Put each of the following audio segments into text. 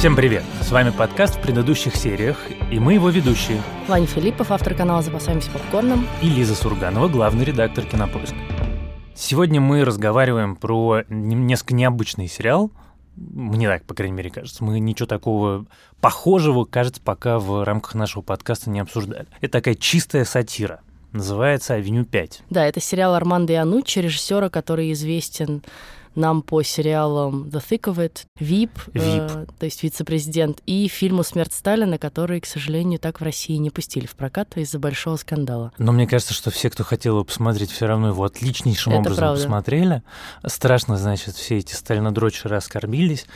Всем привет! С вами подкаст в предыдущих сериях, и мы его ведущие. Ваня Филиппов, автор канала «Запасаемся попкорном». И Лиза Сурганова, главный редактор «Кинопоиска». Сегодня мы разговариваем про несколько необычный сериал. Мне так, по крайней мере, кажется. Мы ничего такого похожего, кажется, пока в рамках нашего подкаста не обсуждали. Это такая чистая сатира. Называется «Авеню 5». Да, это сериал Армандо Иануччи, режиссера, который известен нам по сериалам The Thick of It, VIP, VIP. Э, то есть вице-президент, и фильму «Смерть Сталина», который, к сожалению, так в России не пустили в прокат из-за большого скандала. Но мне кажется, что все, кто хотел его посмотреть, все равно его отличнейшим Это образом правда. посмотрели. Страшно, значит, все эти сталинодрочеры оскорбились,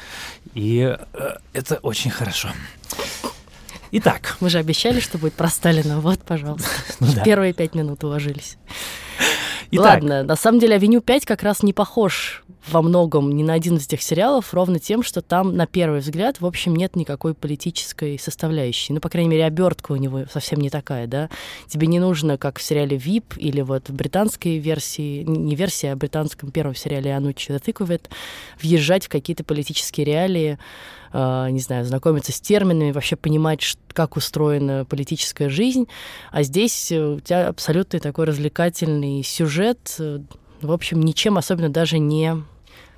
и э, это очень хорошо. Итак, Мы же обещали, что будет про Сталина. Вот, пожалуйста. ну да. Первые пять минут уложились. Итак, Ладно, на самом деле «Авеню 5» как раз не похож во многом ни на один из этих сериалов, ровно тем, что там, на первый взгляд, в общем, нет никакой политической составляющей. Ну, по крайней мере, обертка у него совсем не такая, да. Тебе не нужно, как в сериале VIP или вот в британской версии, не версии, а в британском первом сериале «Анучи It», въезжать в какие-то политические реалии, э, не знаю, знакомиться с терминами, вообще понимать, ш- как устроена политическая жизнь. А здесь э, у тебя абсолютно такой развлекательный сюжет, э, в общем, ничем особенно даже не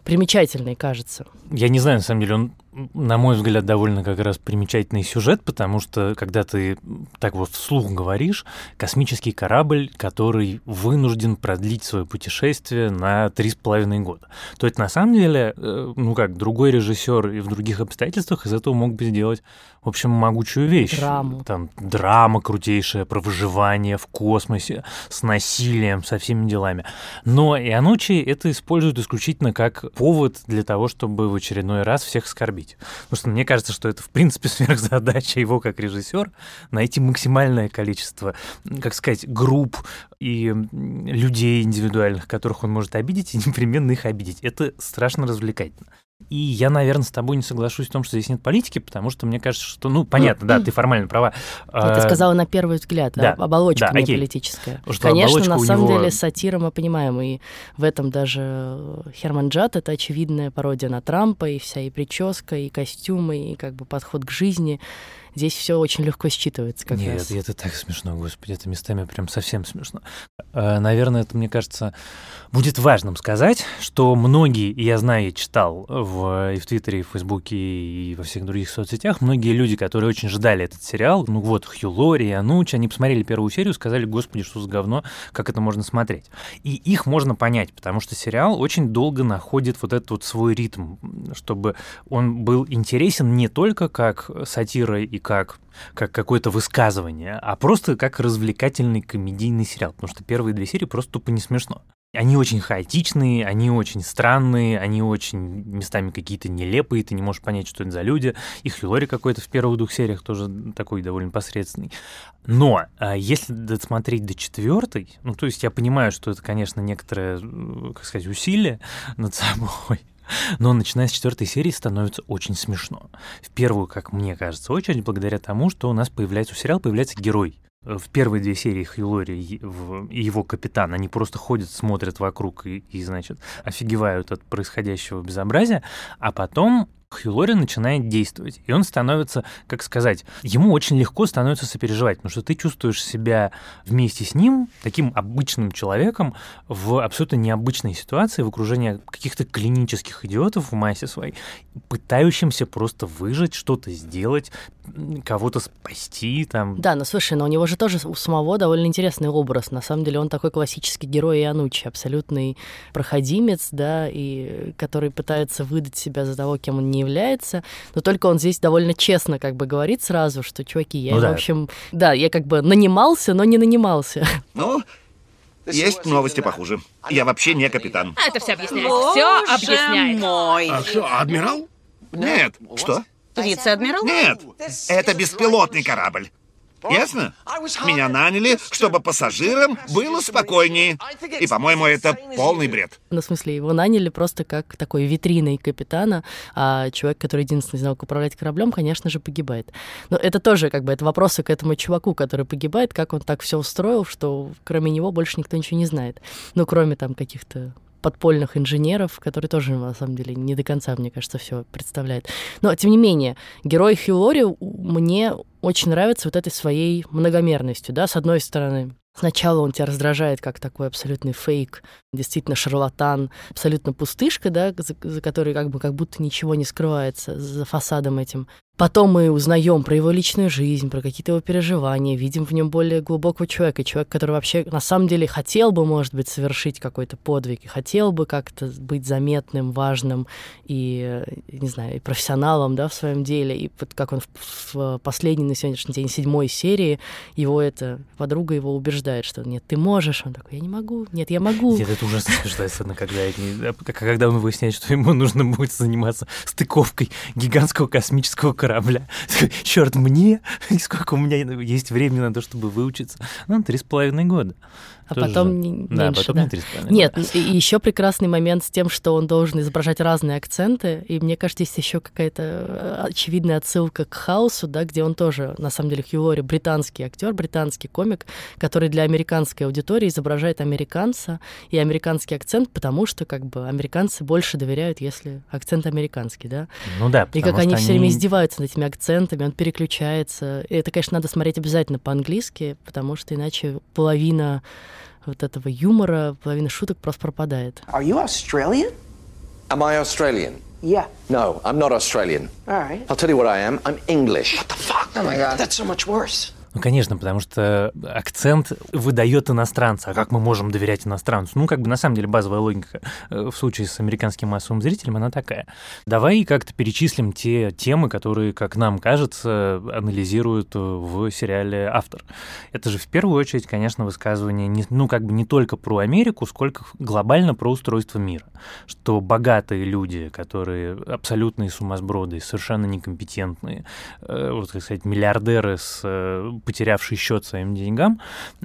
примечательный, кажется. я не знаю, на самом деле, он, на мой взгляд, довольно как раз примечательный сюжет, потому что, когда ты так вот вслух говоришь, космический корабль, который вынужден продлить свое путешествие на три с половиной года. То есть, на самом деле, э, ну как, другой режиссер и в других обстоятельствах из этого мог бы сделать, в общем, могучую вещь. Драму. Там драма крутейшая про выживание в космосе с насилием, со всеми делами. Но и Анучи это используют исключительно как повод для того, чтобы в очередной раз всех оскорбить. Потому что мне кажется, что это, в принципе, сверхзадача его как режиссер найти максимальное количество, как сказать, групп и людей индивидуальных, которых он может обидеть, и непременно их обидеть. Это страшно развлекательно. И я, наверное, с тобой не соглашусь в том, что здесь нет политики, потому что мне кажется, что, ну, понятно, да, ты формально права. Вот ты А, сказала на первый взгляд, да, а оболочка да, не политическая. Что Конечно, на самом него- деле сатира мы понимаем, и в этом даже э, Херман Джад — это очевидная пародия на Трампа, и вся и прическа, и костюмы, и как бы подход к жизни. Здесь все очень легко считывается как Нет, раз. это так смешно, господи, это местами прям совсем смешно. Э, Наверное, это, мне кажется, будет важным сказать, что многие, и я знаю, я читал в, и в Твиттере, и в Фейсбуке, и во всех других соцсетях, многие люди, которые очень ждали этот сериал, ну вот, Хью Лори, Ануч, они посмотрели первую серию, сказали, господи, что за говно, как это можно смотреть. И их можно понять, потому что сериал очень долго находит вот этот вот свой ритм, чтобы он был интересен не только как сатира и как как какое-то высказывание, а просто как развлекательный комедийный сериал, потому что первые две серии просто тупо не смешно. Они очень хаотичные, они очень странные, они очень местами какие-то нелепые, ты не можешь понять, что это за люди. И Хью Лори какой-то в первых двух сериях тоже такой довольно посредственный. Но а, если досмотреть до четвертой, ну, то есть я понимаю, что это, конечно, некоторое, как сказать, усилие над собой, но начиная с четвертой серии становится очень смешно. В первую, как мне кажется, очередь благодаря тому, что у нас появляется у сериала появляется герой. Э, В первые две серии Хью и его капитан, они просто ходят, смотрят вокруг и, и, значит, офигевают от происходящего безобразия, а потом Хью Лори начинает действовать, и он становится, как сказать, ему очень легко становится сопереживать, потому что ты чувствуешь себя вместе с ним, таким обычным человеком, в абсолютно необычной ситуации, в окружении каких-то клинических идиотов в массе своей, пытающимся просто выжить, что-то сделать, кого-то спасти, там, Да, но слушай, но у него же тоже у самого довольно интересный образ. На самом деле он такой классический герой Ианучи, абсолютный проходимец, да, и который пытается выдать себя за того, кем он не является. Но только он здесь довольно честно как бы говорит сразу, что, чуваки, я, Ну да. в общем, да, я как бы нанимался, но не нанимался. Ну, есть новости похуже. Я вообще не капитан. А это все объясняет. Все объясняет. мой. А что, адмирал? Нет. Что? Вице-адмирал? Нет. Это беспилотный корабль. Ясно? Меня наняли, чтобы пассажирам было спокойнее. И, по-моему, это полный бред. Ну, в смысле, его наняли просто как такой витриной капитана, а человек, который единственный знал, как управлять кораблем, конечно же, погибает. Но это тоже, как бы, это вопросы к этому чуваку, который погибает, как он так все устроил, что кроме него больше никто ничего не знает. Ну, кроме там каких-то подпольных инженеров, который тоже, на самом деле, не до конца, мне кажется, все представляет. Но, тем не менее, герой Хью мне очень нравится вот этой своей многомерностью, да, с одной стороны, Сначала он тебя раздражает как такой абсолютный фейк, действительно шарлатан, абсолютно пустышка, да, за, за которой как бы как будто ничего не скрывается за фасадом этим. Потом мы узнаем про его личную жизнь, про какие-то его переживания, видим в нем более глубокого человека, человек, который вообще на самом деле хотел бы, может быть, совершить какой-то подвиг, и хотел бы как-то быть заметным, важным и, не знаю, и профессионалом, да, в своем деле. И вот как он в, в последней на сегодняшний день седьмой серии, его это подруга его убеждает, что нет, ты можешь. Он такой, я не могу, нет, я могу. Нет, это ужасно смешно, когда, когда он выясняет, что ему нужно будет заниматься стыковкой гигантского космического корабля. Черт, мне? Сколько у меня есть времени на то, чтобы выучиться? Ну, три с половиной года. А Тоже потом не, да, меньше, потом да. не Нет, и еще прекрасный момент с тем, что он должен изображать разные акценты. И мне кажется, есть еще какая-то э, очевидная отсылка к хаосу, да, где он тоже, на самом деле, Хью Лори британский актер, британский комик, который для американской аудитории изображает американца и американский акцент, потому что как бы американцы больше доверяют, если акцент американский, да. Ну да, И как они все время издеваются над этими акцентами, он переключается. И это, конечно, надо смотреть обязательно по-английски, потому что иначе половина вот этого юмора, половина шуток просто пропадает. Are you Australian? Am I Australian? Yeah. No, I'm not Australian. All right. I'll tell you what I am. I'm English. The fuck? Oh my god. That's so much worse. Ну, конечно, потому что акцент выдает иностранца. А как мы можем доверять иностранцу? Ну, как бы на самом деле базовая логика э, в случае с американским массовым зрителем, она такая. Давай как-то перечислим те темы, которые, как нам кажется, анализируют в сериале автор. Это же в первую очередь, конечно, высказывание, не, ну, как бы не только про Америку, сколько глобально про устройство мира. Что богатые люди, которые абсолютные сумасброды, совершенно некомпетентные, э, вот, так сказать, миллиардеры с потерявшие счет своим деньгам,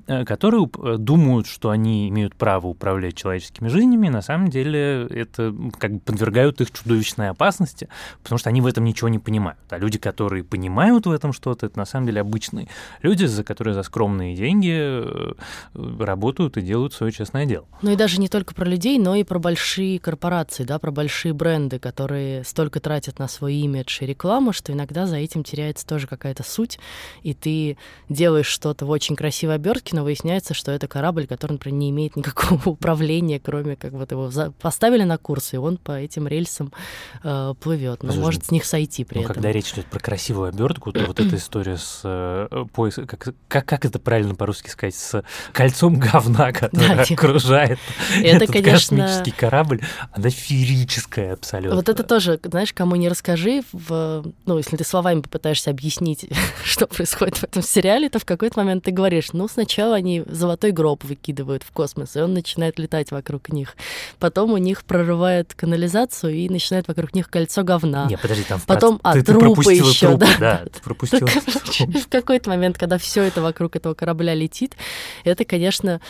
э, которые э, думают, что они имеют право управлять человеческими жизнями, на самом деле это как бы подвергают их чудовищной опасности, потому что они в этом ничего не понимают. А люди, которые понимают в этом что-то, это на самом деле обычные люди, за которые за скромные деньги э, работают и делают свое честное дело. Ну и даже не только про людей, но и про большие корпорации, да, про большие бренды, которые столько тратят на свой имидж и рекламу, что иногда за этим теряется тоже какая-то суть, и ты делаешь что-то в очень красивой обертке, но выясняется, что это корабль, который, например, не имеет никакого управления, кроме как вот его за... поставили на курс, и он по этим рельсам э, плывет, но Слушай, может с них сойти при Но этом. когда речь идет про красивую обертку, то вот эта история с э, поясом, как, как, как это правильно по-русски сказать, с кольцом говна, которое Да, окружает Это, этот конечно, космический корабль, она феерическая абсолютно. Вот это тоже, знаешь, кому не расскажи, в, ну, если ты словами попытаешься объяснить, что происходит в этом сериале, то в какой-то момент ты говоришь, ну, сначала они золотой гроб выкидывают в космос, и он начинает летать вокруг них. Потом у них прорывает канализацию и начинает вокруг них кольцо говна. Не, подожди, там Потом, а, ты, ты трупы пропустила еще, трупы, да. да, ты пропустила трупы. в какой-то момент, когда все это вокруг этого корабля летит, это, конечно,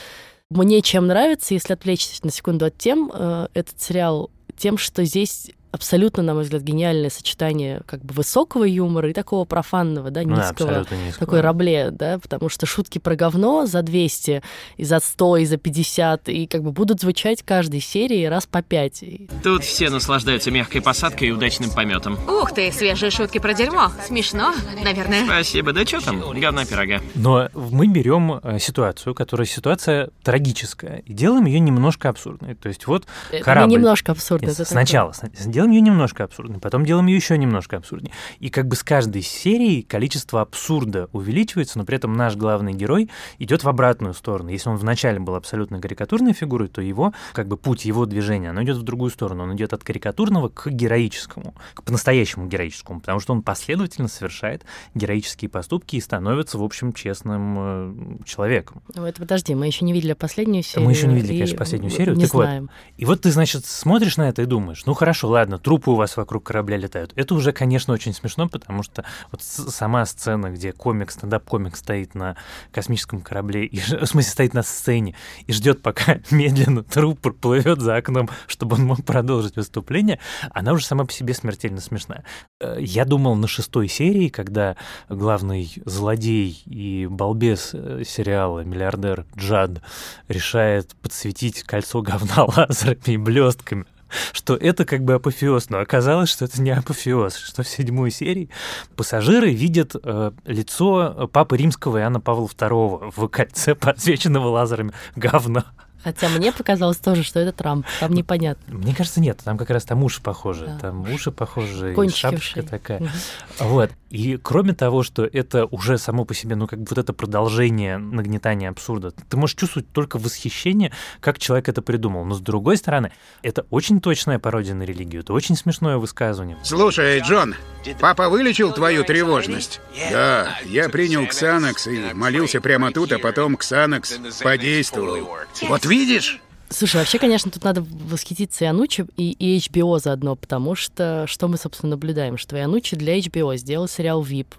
мне чем нравится, если отвлечься на секунду от тем, э, этот сериал тем, что здесь абсолютно, на мой взгляд, гениальное сочетание как бы высокого юмора и такого профанного, да, Ну да, низкого. абсолютно низкого. такой рабле, да, потому что шутки про говно за 200, и за 100, и за 50, и как бы будут звучать каждой серии раз по 5. Тут все наслаждаются мягкой посадкой и удачным пометом. Ух ты, свежие шутки про дерьмо. Смешно, наверное. Спасибо. Да что там? Говна пирога. Но мы берем э, ситуацию, которая ситуация трагическая, и делаем ее немножко абсурдной. То есть вот Это корабль. не немножко абсурдно. Нет, это сначала сна- сделаем ее немножко абсурдной, потом делаем ее еще немножко абсурднее. И как бы с каждой серией количество абсурда увеличивается, но при этом наш главный герой идет в обратную сторону. Если он вначале был абсолютно карикатурной фигурой, то его, как бы путь его движения, оно идет в другую сторону. Он идет от карикатурного к героическому, к по-настоящему героическому, потому что он последовательно совершает героические поступки и становится, в общем, честным э, человеком. Ну, это подожди, мы еще не видели последнюю серию. Мы еще не видели, и конечно, последнюю серию. Не Так вот, знаем. И вот ты, значит, смотришь на это и думаешь, ну хорошо, ладно, ладно, трупы у вас вокруг корабля летают. Это уже, конечно, очень смешно, потому что вот сама сцена, где комик, стендап-комик стоит на космическом корабле, и, в смысле, стоит на сцене и ждет, пока медленно труп плывет за окном, чтобы он мог продолжить выступление, она уже сама по себе смертельно смешная. Э, я думал на шестой серии, когда главный злодей и балбес э, сериала «Миллиардер» Джад решает подсветить кольцо говна лазерами и блестками, что это как бы апофеоз, но оказалось, что это не апофеоз, что в седьмой серии пассажиры видят э, лицо папы римского Иоанна Павла II в кольце, подсвеченного лазерами говна. Хотя мне показалось тоже, что это Трамп. Там непонятно. Мне кажется, нет. Там как раз там уши похожи. Да. Там уши похожи, и шапочка ушей. такая. Угу. Вот. И кроме того, что это уже само по себе, ну, как бы вот это продолжение нагнетания абсурда, ты можешь чувствовать только восхищение, как человек это придумал. Но с другой стороны, это очень точная пародия на религию. Это очень смешное высказывание. Слушай, Джон, папа вылечил твою тревожность? Да, я принял Ксанакс и молился прямо тут, а потом Ксанакс подействовал. Вот видишь? Слушай, вообще, конечно, тут надо восхититься и Анучи, и, и HBO заодно, потому что что мы, собственно, наблюдаем? Что и Анучи для HBO сделал сериал VIP,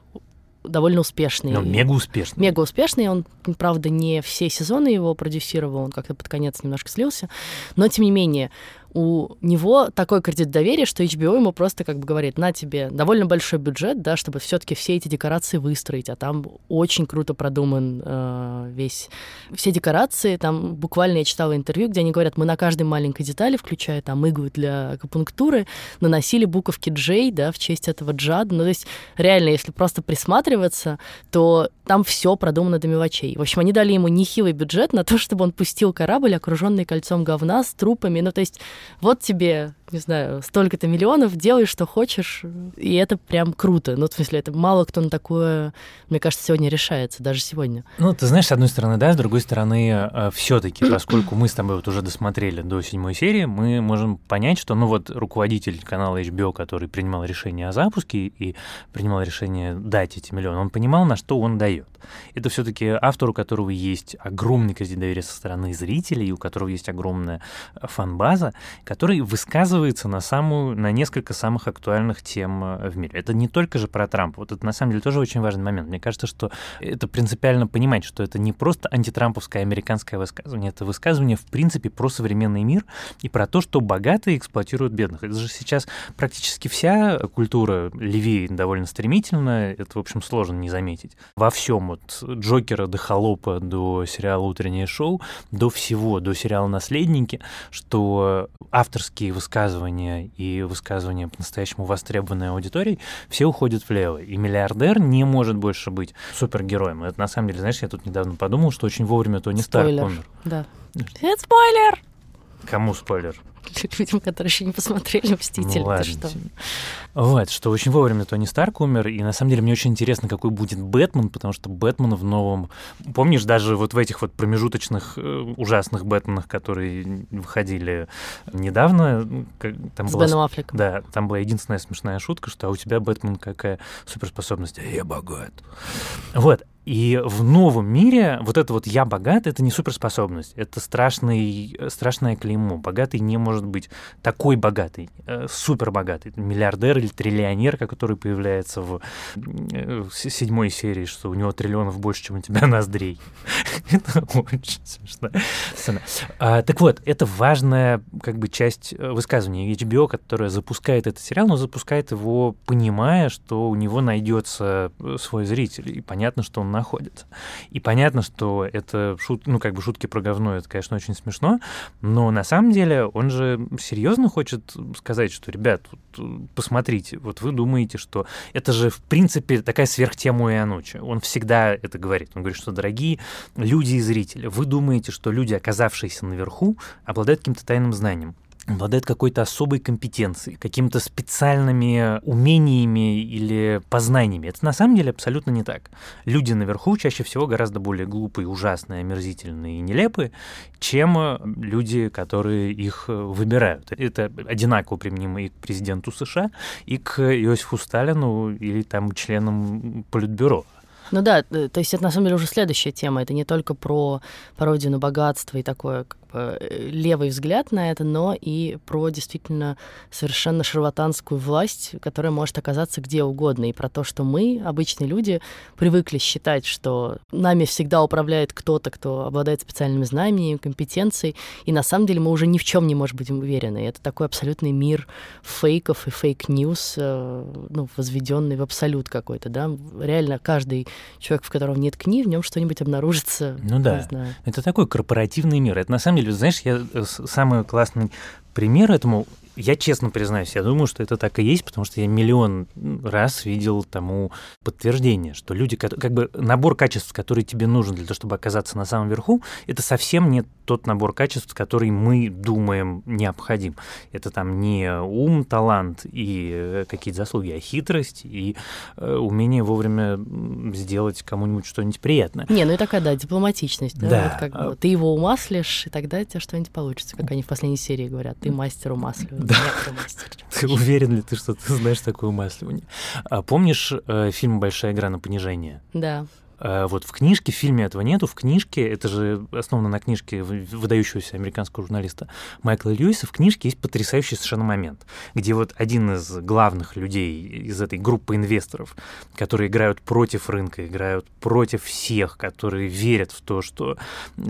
довольно успешный. Но мега успешный. Мега успешный. Он, правда, не все сезоны его продюсировал, он как-то под конец немножко слился. Но, тем не менее, у него такой кредит доверия, что HBO ему просто как бы говорит, на тебе довольно большой бюджет, да, чтобы все-таки все эти декорации выстроить, а там очень круто продуман э, весь все декорации. Там буквально я читала интервью, где они говорят, мы на каждой маленькой детали, включая там иглы для акупунктуры, наносили буковки J, да, в честь этого Джада. Ну, то есть реально, если просто присматриваться, то там все продумано до мелочей. В общем, они дали ему нехилый бюджет на то, чтобы он пустил корабль, окруженный кольцом говна с трупами. Ну, то есть вот тебе не знаю, столько-то миллионов, делай, что хочешь, и это прям круто. Ну, в смысле, это мало кто на такое, мне кажется, сегодня решается, даже сегодня. Ну, ты знаешь, с одной стороны, да, с другой стороны, э, все-таки, поскольку мы с тобой вот уже досмотрели до седьмой серии, мы можем понять, что, ну, вот руководитель канала HBO, который принимал решение о запуске и принимал решение дать эти миллионы, он понимал, на что он дает. Это все-таки автор, у которого есть огромный кредит доверия со стороны зрителей, у которого есть огромная фан-база, который высказывает оказывается на самую, на несколько самых актуальных тем э, в мире. Это не только же про Трампа. Вот это на самом деле тоже очень важный момент. Мне кажется, что это принципиально понимать, что это не просто антитрамповское американское высказывание, это высказывание в принципе про современный мир и про то, что богатые эксплуатируют бедных. Это же сейчас практически вся культура левеет довольно стремительно, это, в общем, сложно не заметить. Во всем, от Джокера до Холопа, до сериала «Утреннее шоу», до всего, до сериала «Наследники», что авторские высказывания высказывания и высказывания по-настоящему востребованной аудиторией, все уходят влево. И миллиардер не может больше быть супергероем. Это на самом деле, знаешь, я тут недавно подумал, что очень вовремя Тони Старк умер. Да. Это спойлер! Кому спойлер? людям, которые еще не посмотрели «Мстители». Ну, что? Вот, что очень вовремя Тони Старк умер, и на самом деле мне очень интересно, какой будет Бэтмен, потому что Бэтмен в новом... Помнишь, даже вот в этих вот промежуточных э, ужасных Бэтменах, которые выходили недавно... Там С была... Беном Аффлеком. Да, там была единственная смешная шутка, что а у тебя Бэтмен какая суперспособность? Я богат. Вот, и в новом мире вот это вот «я богат» — это не суперспособность, это страшный, страшное клеймо. Богатый не может быть такой богатый, э, супербогатый, миллиардер или триллионер, который появляется в, э, седьмой серии, что у него триллионов больше, чем у тебя ноздрей. Это очень смешно. А, так вот, это важная как бы часть э, высказывания HBO, которая запускает этот сериал, но запускает его, понимая, что у него найдется свой зритель, и понятно, что он находится. И понятно, что это шут, ну, как бы шутки про говно, это, конечно, очень смешно, но на самом деле он же серьезно хочет сказать, что, ребят, вот, посмотрите, вот вы думаете, что это же, в принципе, такая сверхтема у Ианучи. Он всегда это говорит. Он говорит, что, дорогие люди и зрители, вы думаете, что люди, оказавшиеся наверху, обладают каким-то тайным знанием обладает какой-то особой компетенцией, какими-то специальными умениями или познаниями. Это на самом деле абсолютно не так. Люди наверху чаще всего гораздо более глупые, ужасные, омерзительные и нелепые, чем люди, которые их выбирают. Это одинаково применимо и к президенту США, и к Иосифу Сталину или там членам Политбюро. Ну да, э, то есть это на самом деле уже следующая тема. Это не только про пародию на богатство и такое э, левый взгляд на это, но и про действительно совершенно шарлатанскую власть, которая может оказаться где угодно, и про то, что мы, обычные люди, привыкли считать, что нами всегда управляет кто-то, кто обладает специальными знаниями, компетенцией, и на самом деле мы уже ни в чем не можем быть уверены. Это такой абсолютный мир фейков и fake news, э, ну, возведенный в абсолют какой-то, да. Реально каждый человек, в котором нет книги, в нем что-нибудь обнаружится. Ну да. Это такой корпоративный мир. Это на самом деле, знаешь, я э, самый классный пример этому я честно признаюсь, я думаю, что это так и есть, потому что я миллион раз видел тому подтверждение, что люди, как бы набор качеств, который тебе нужен для того, чтобы оказаться на самом верху, это совсем не тот набор качеств, который мы думаем необходим. Это там не ум, талант и э, какие-то заслуги, а хитрость и э, умение вовремя сделать кому-нибудь что-нибудь приятное. Не, ну и такая, да, дипломатичность. Да, да. Вот как бы, ты его умаслишь, и тогда у тебя что-нибудь получится, как они в последней серии говорят. Ты мастер умасливания. Да. Ты уверен ли ты, что ты знаешь такое умасливание? А помнишь э, фильм «Большая игра на понижение»? Да. А вот в книжке, в фильме этого нету. В книжке, это же основано на книжке выдающегося американского журналиста Майкла Льюиса, в книжке есть потрясающий совершенно момент, где вот один из главных людей из этой группы инвесторов, которые играют против рынка, играют против всех, которые верят в то, что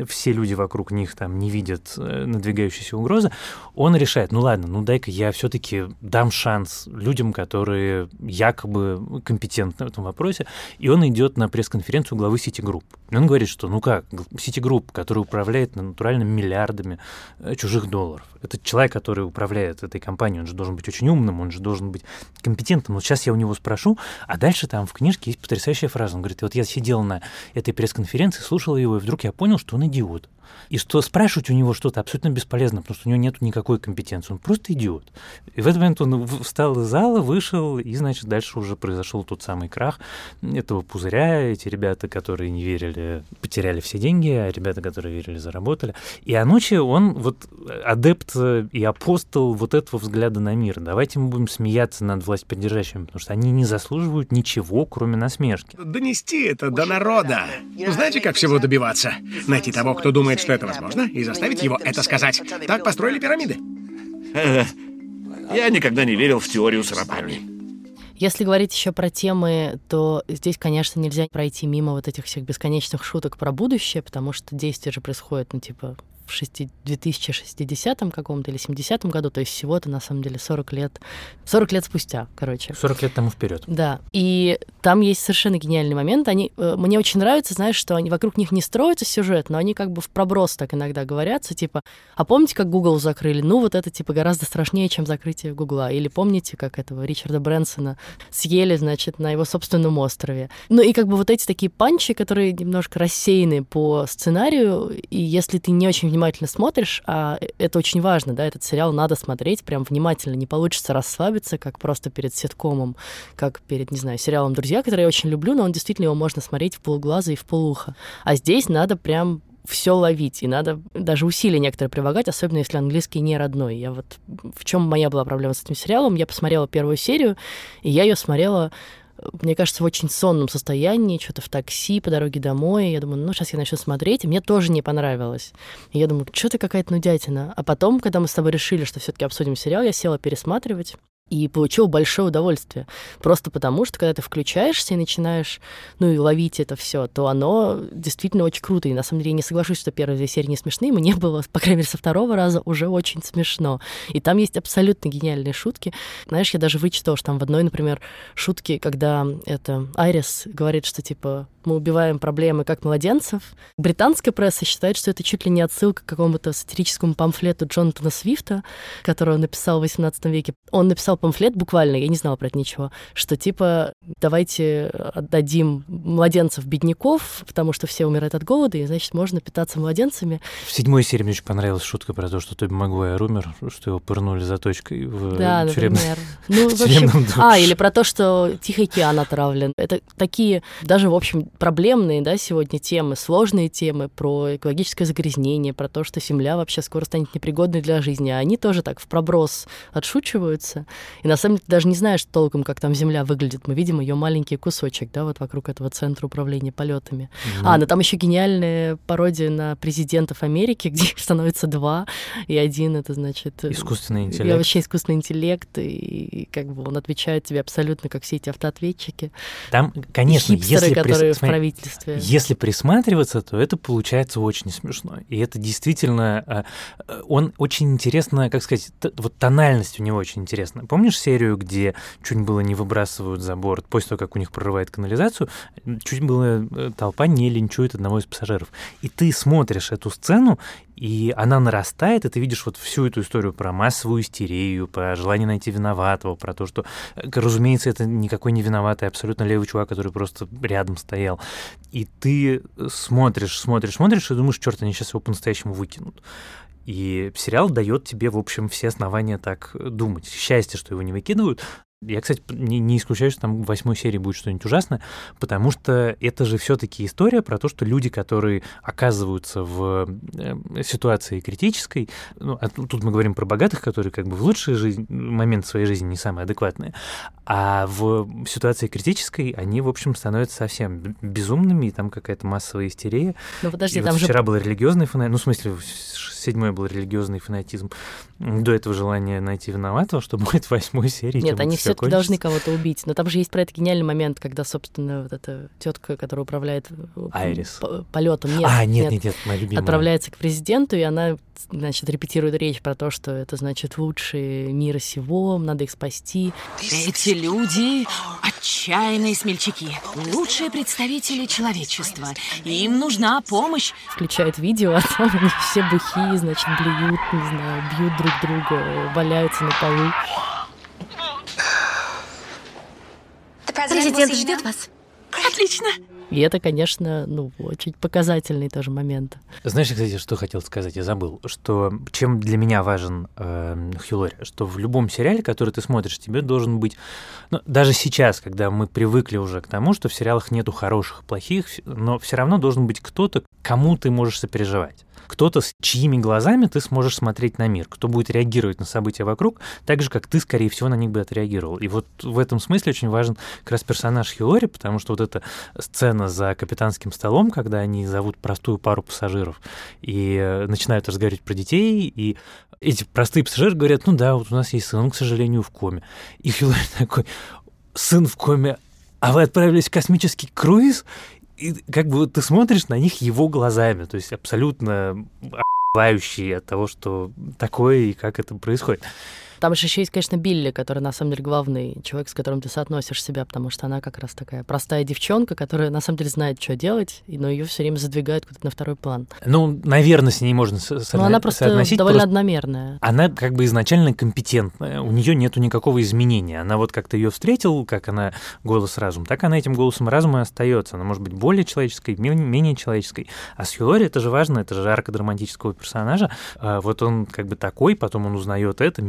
все люди вокруг них там не видят э, надвигающейся угрозы, он решает, ну ладно, ну дай-ка я все-таки дам шанс людям, которые якобы компетентны в этом вопросе, и он идет на пресс-конференцию конференцию главы Citigroup. И он говорит, что ну как, Citigroup, который управляет натурально миллиардами э, чужих долларов. Это человек, который управляет этой компанией, он же должен быть очень умным, он же должен быть компетентным. Вот сейчас я у него спрошу, а дальше там в книжке есть потрясающая фраза. Он говорит, вот я сидел на этой пресс-конференции, слушал его, и вдруг я понял, что он идиот. И что спрашивать у него что-то абсолютно бесполезно, потому что у него нет никакой компетенции. Он просто идиот. И в этот момент он встал из зала, вышел, и, значит, дальше уже произошел тот самый крах этого пузыря. Эти ребята, которые не верили, потеряли все деньги, а ребята, которые верили, заработали. И Анучи, он вот адепт и апостол вот этого взгляда на мир. Давайте мы будем смеяться над власть поддержащими, потому что они не заслуживают ничего, кроме насмешки. Донести это до народа. Знаете, как всего добиваться? Найти того, кто думает, что это возможно, и заставить его это сказать. Так построили пирамиды. Я никогда не верил в теорию с рабами. Если говорить еще про темы, то здесь, конечно, нельзя пройти мимо вот этих всех бесконечных шуток про будущее, потому что действие же происходит, ну, типа, в 2060 каком-то или 70 году, то есть всего-то на самом деле 40 лет, 40 лет спустя, короче. 40 лет тому вперед. Да, и там есть совершенно гениальный момент. Они, э, мне очень нравится, знаешь, что они вокруг них не строится сюжет, но они как бы в проброс так иногда говорятся, типа, а помните, как Google закрыли? Ну, вот это, типа, гораздо страшнее, чем закрытие Гугла. Или помните, как этого Ричарда Брэнсона съели, значит, на его собственном острове. Ну, и как бы вот эти такие панчи, которые немножко рассеяны по сценарию, и если ты не очень внимательно смотришь, а это очень важно, да, этот сериал надо смотреть прям внимательно, не получится расслабиться, как просто перед ситкомом, как перед, не знаю, сериалом «Друзья», который я очень люблю, но он действительно его можно смотреть в полглаза и в полуха. А здесь надо прям все ловить, и надо даже усилия некоторые прилагать, особенно если английский не родной. Я вот в чем моя была проблема с этим сериалом? Я посмотрела первую серию, и я ее смотрела мне кажется, в очень сонном состоянии, что-то в такси по дороге домой. Я думаю, ну, сейчас я начну смотреть, и мне тоже не понравилось. И я думаю, что ты какая-то нудятина. А потом, когда мы с тобой решили, что все таки обсудим сериал, я села пересматривать и получил большое удовольствие. Просто потому, что когда ты включаешься и начинаешь, ну, и ловить это все, то оно действительно очень круто. И на самом деле я не соглашусь, что первые две серии не смешные. Мне было, по крайней мере, со второго раза уже очень смешно. И там есть абсолютно гениальные шутки. Знаешь, я даже вычитала, что там в одной, например, шутке, когда это Айрис говорит, что типа мы убиваем проблемы как младенцев. Британская пресса считает, что это чуть ли не отсылка к какому-то сатирическому памфлету Джонатана Свифта, который он написал в XVIII веке. Он написал памфлет буквально, я не знала про это ничего, что типа давайте отдадим младенцев бедняков, потому что все умирают от голода, и значит можно питаться младенцами. В седьмой серии мне очень понравилась шутка про то, что Тоби Магуайр умер, что его пырнули заточкой в да, тюремном, например. Ну, в общем, а, или про то, что Тихий океан отравлен. Это такие, даже, в общем, проблемные, да, сегодня темы, сложные темы про экологическое загрязнение, про то, что Земля вообще скоро станет непригодной для жизни, а они тоже так в проброс отшучиваются. И на самом деле ты даже не знаешь толком, как там Земля выглядит. Мы видим ее маленький кусочек, да, вот вокруг этого центра управления полетами. Mm-hmm. А, ну там еще гениальная пародия на президентов Америки, где их становится два, и один это значит... Искусственный интеллект. Вообще искусственный интеллект, и, и как бы он отвечает тебе абсолютно как все эти автоответчики. Там, конечно, хипстеры, если, которые прис... в правительстве. если присматриваться, то это получается очень смешно. И это действительно... А, он очень интересно, как сказать, вот тональность у него очень интересная. Помнишь серию, где чуть было не выбрасывают за борт после того, как у них прорывает канализацию, чуть было э, толпа не линчует одного из пассажиров. И ты смотришь эту сцену, и она нарастает, и ты видишь вот всю эту историю про массовую истерию, про желание найти виноватого, про то, что, э, разумеется, это никакой не виноватый, абсолютно левый чувак, который просто рядом стоял. И ты смотришь, смотришь, смотришь, и думаешь, черт, они сейчас его по-настоящему выкинут. И сериал дает тебе, в общем, все основания так думать. Счастье, что его не выкидывают, я, кстати, не, не исключаю, что там в восьмой серии будет что-нибудь ужасное, потому что это же все-таки история про то, что люди, которые оказываются в э, ситуации критической, ну, а тут мы говорим про богатых, которые как бы в лучший жизнь, момент своей жизни не самые адекватные, а в ситуации критической они, в общем, становятся совсем безумными, и там какая-то массовая истерия. Ну, подожди, и там вот же... вчера был религиозный фанатизм, ну, в смысле, седьмой был религиозный фанатизм, до этого желание найти виноватого, что будет в восьмой серии. Нет, они все-таки должны кого-то убить. Но там же есть про это гениальный момент, когда, собственно, вот эта тетка, которая управляет э, Айрис. полетом, нет, а, нет, нет, нет, моя любимая. отправляется к президенту, и она, значит, репетирует речь про то, что это, значит, лучшие мира сего, надо их спасти. Эти люди — отчаянные смельчаки, лучшие представители человечества. Им нужна помощь. Включает видео, а там они все бухие, значит, блюют, не знаю, бьют друг друга, валяются на полу. Президент ждет вас. Отлично. И это, конечно, ну, очень показательный тоже момент. Знаешь, кстати, что хотел сказать, я забыл, что чем для меня важен э, Хью Лори, что в любом сериале, который ты смотришь, тебе должен быть, ну, даже сейчас, когда мы привыкли уже к тому, что в сериалах нету хороших плохих, но все равно должен быть кто-то, кому ты можешь сопереживать кто-то, с чьими глазами ты сможешь смотреть на мир, кто будет реагировать на события вокруг, так же, как ты, скорее всего, на них бы отреагировал. И вот в этом смысле очень важен как раз персонаж Хилори, потому что вот эта сцена за капитанским столом, когда они зовут простую пару пассажиров и э, начинают разговаривать про детей, и эти простые пассажиры говорят, ну да, вот у нас есть сын, он, к сожалению, в коме. И Хилори такой, сын в коме, а вы отправились в космический круиз? И как бы ты смотришь на них его глазами, то есть абсолютно охуевающие от того, что такое и как это происходит. Там же еще есть, конечно, Билли, который на самом деле главный человек, с которым ты соотносишь себя, потому что она как раз такая простая девчонка, которая на самом деле знает, что делать, но ее все время задвигают куда-то на второй план. Ну, наверное, с ней можно со- со- Но она просто соотносить. довольно просто одномерная. Она как бы изначально компетентная, у нее нету никакого изменения. Она вот как-то ее встретил, как она голос разум, так она этим голосом разума и остается. Она может быть более человеческой, менее, человеческой. А с Хилори это же важно, это же арка драматического персонажа. А вот он как бы такой, потом он узнает это,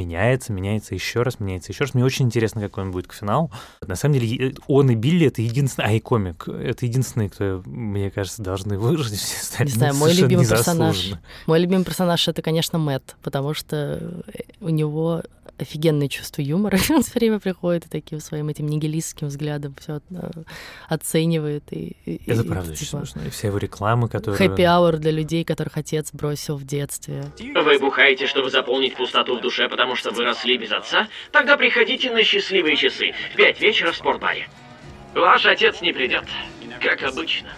меняется, меняется еще раз, меняется еще раз. Мне очень интересно, какой он будет к финалу. На самом деле, он и Билли это единственный, а и комик, это единственные, кто, мне кажется, должны выжить. Все Не знаю, мой любимый персонаж. Мой любимый персонаж это, конечно, Мэтт, потому что у него офигенное чувство юмора. Он все время приходит и таким своим этим нигилистским взглядом все оценивает. И, и- Это и, правда очень типа, смешно. И вся его реклама, которая... Хэппи-аур для людей, которых отец бросил в детстве. Вы бухаете, чтобы заполнить пустоту в душе, потому что вы росли без отца? Тогда приходите на счастливые часы в пять вечера в спортбаре. Ваш отец не придет, как обычно.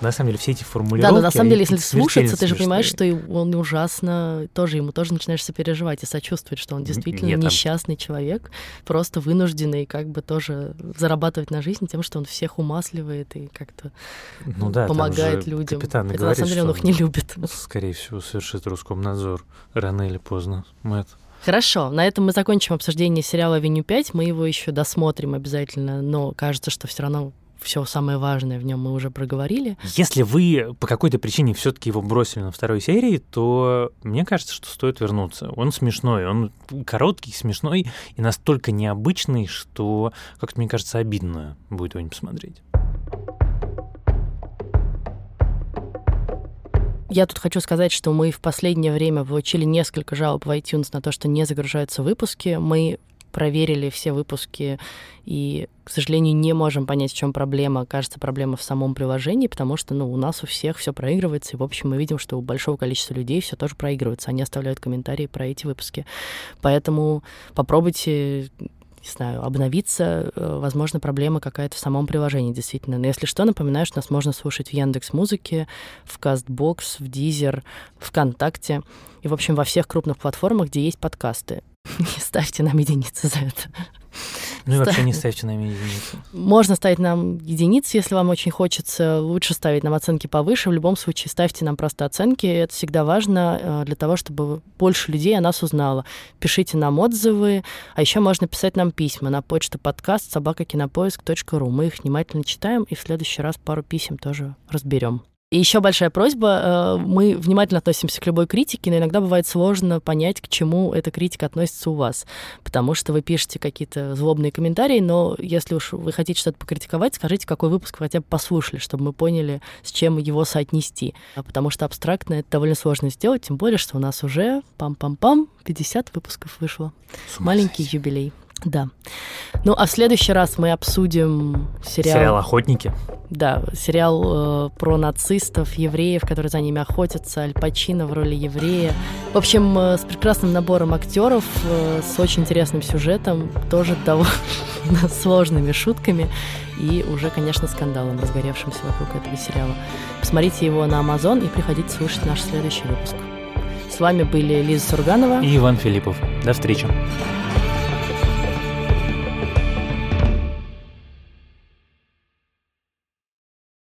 На самом деле, все эти Да, формулировки... но на самом деле, если слушаться, ты же понимаешь, что он ужасно, тоже ему тоже начинаешь сопереживать и сочувствовать, что он действительно нет, там- несчастный человек, просто вынужденный как бы тоже зарабатывать на жизнь тем, что он всех умасливает и как-то Ну да, там помогает людям. капитан Хотя на говорит, самом деле он их не любит. Скорее всего, совершит Роскомнадзор рано или поздно. Мэтт. Хорошо, на этом мы закончим обсуждение сериала «Авеню 5». Мы его еще досмотрим обязательно, но кажется, что все равно все самое важное в нем мы уже проговорили. Если вы по какой-то причине все-таки его бросили на второй серии, то мне кажется, что стоит вернуться. Он смешной, он короткий, смешной и настолько необычный, что, как-то мне кажется, обидно будет его не посмотреть. Я тут хочу сказать, что мы в последнее время получили несколько жалоб в iTunes на то, что не загружаются выпуски. Мы проверили все выпуски и, к сожалению, не можем понять, в чем проблема. Кажется, проблема в самом приложении, потому что ну, у нас у всех все проигрывается, и, в общем, мы видим, что у большого количества людей все тоже проигрывается. Они оставляют комментарии про эти выпуски. Поэтому попробуйте не знаю, обновиться, э, возможно, проблема какая-то в самом приложении, действительно. Но если что, напоминаю, что нас можно слушать в Яндекс Музыке, в Castbox, в Deezer, ВКонтакте и, в общем, во всех крупных платформах, где есть подкасты. Не ставьте нам единицы за это. Ну и вообще не ставьте нам единицы. Можно ставить нам единицы, если вам очень хочется. Лучше ставить нам оценки повыше. В любом случае, ставьте нам просто оценки. Это всегда важно э, для того, чтобы больше людей о нас узнало. Пишите нам отзывы. А еще можно писать нам письма на почту подкаст собакакинопоиск.ру. Мы их внимательно читаем и в следующий раз пару писем тоже разберем. И еще большая просьба. Э, мы внимательно относимся к любой критике, но иногда бывает сложно понять, к чему эта критика относится у вас. Потому что вы пишете какие-то злобные комментарии, но если уж вы хотите что-то покритиковать, скажите, какой выпуск вы хотя бы послушали, чтобы мы поняли, с чем его соотнести. А потому что абстрактно это довольно сложно сделать, тем более, что у нас уже пам-пам-пам 50 выпусков вышло. Маленький юбилей. Да. Ну, а в следующий раз мы обсудим сериал... Сериал «Охотники». Да, сериал э, про нацистов, евреев, которые за ними охотятся, Аль Пачино в роли еврея. В общем, э, с прекрасным набором актеров, э, с очень интересным сюжетом, тоже довольно сложными шутками и уже, конечно, скандалом, разгоревшимся вокруг этого сериала. Посмотрите его на Amazon и приходите слушать наш следующий выпуск. С вами были Лиза Сурганова и Иван Филиппов. До встречи.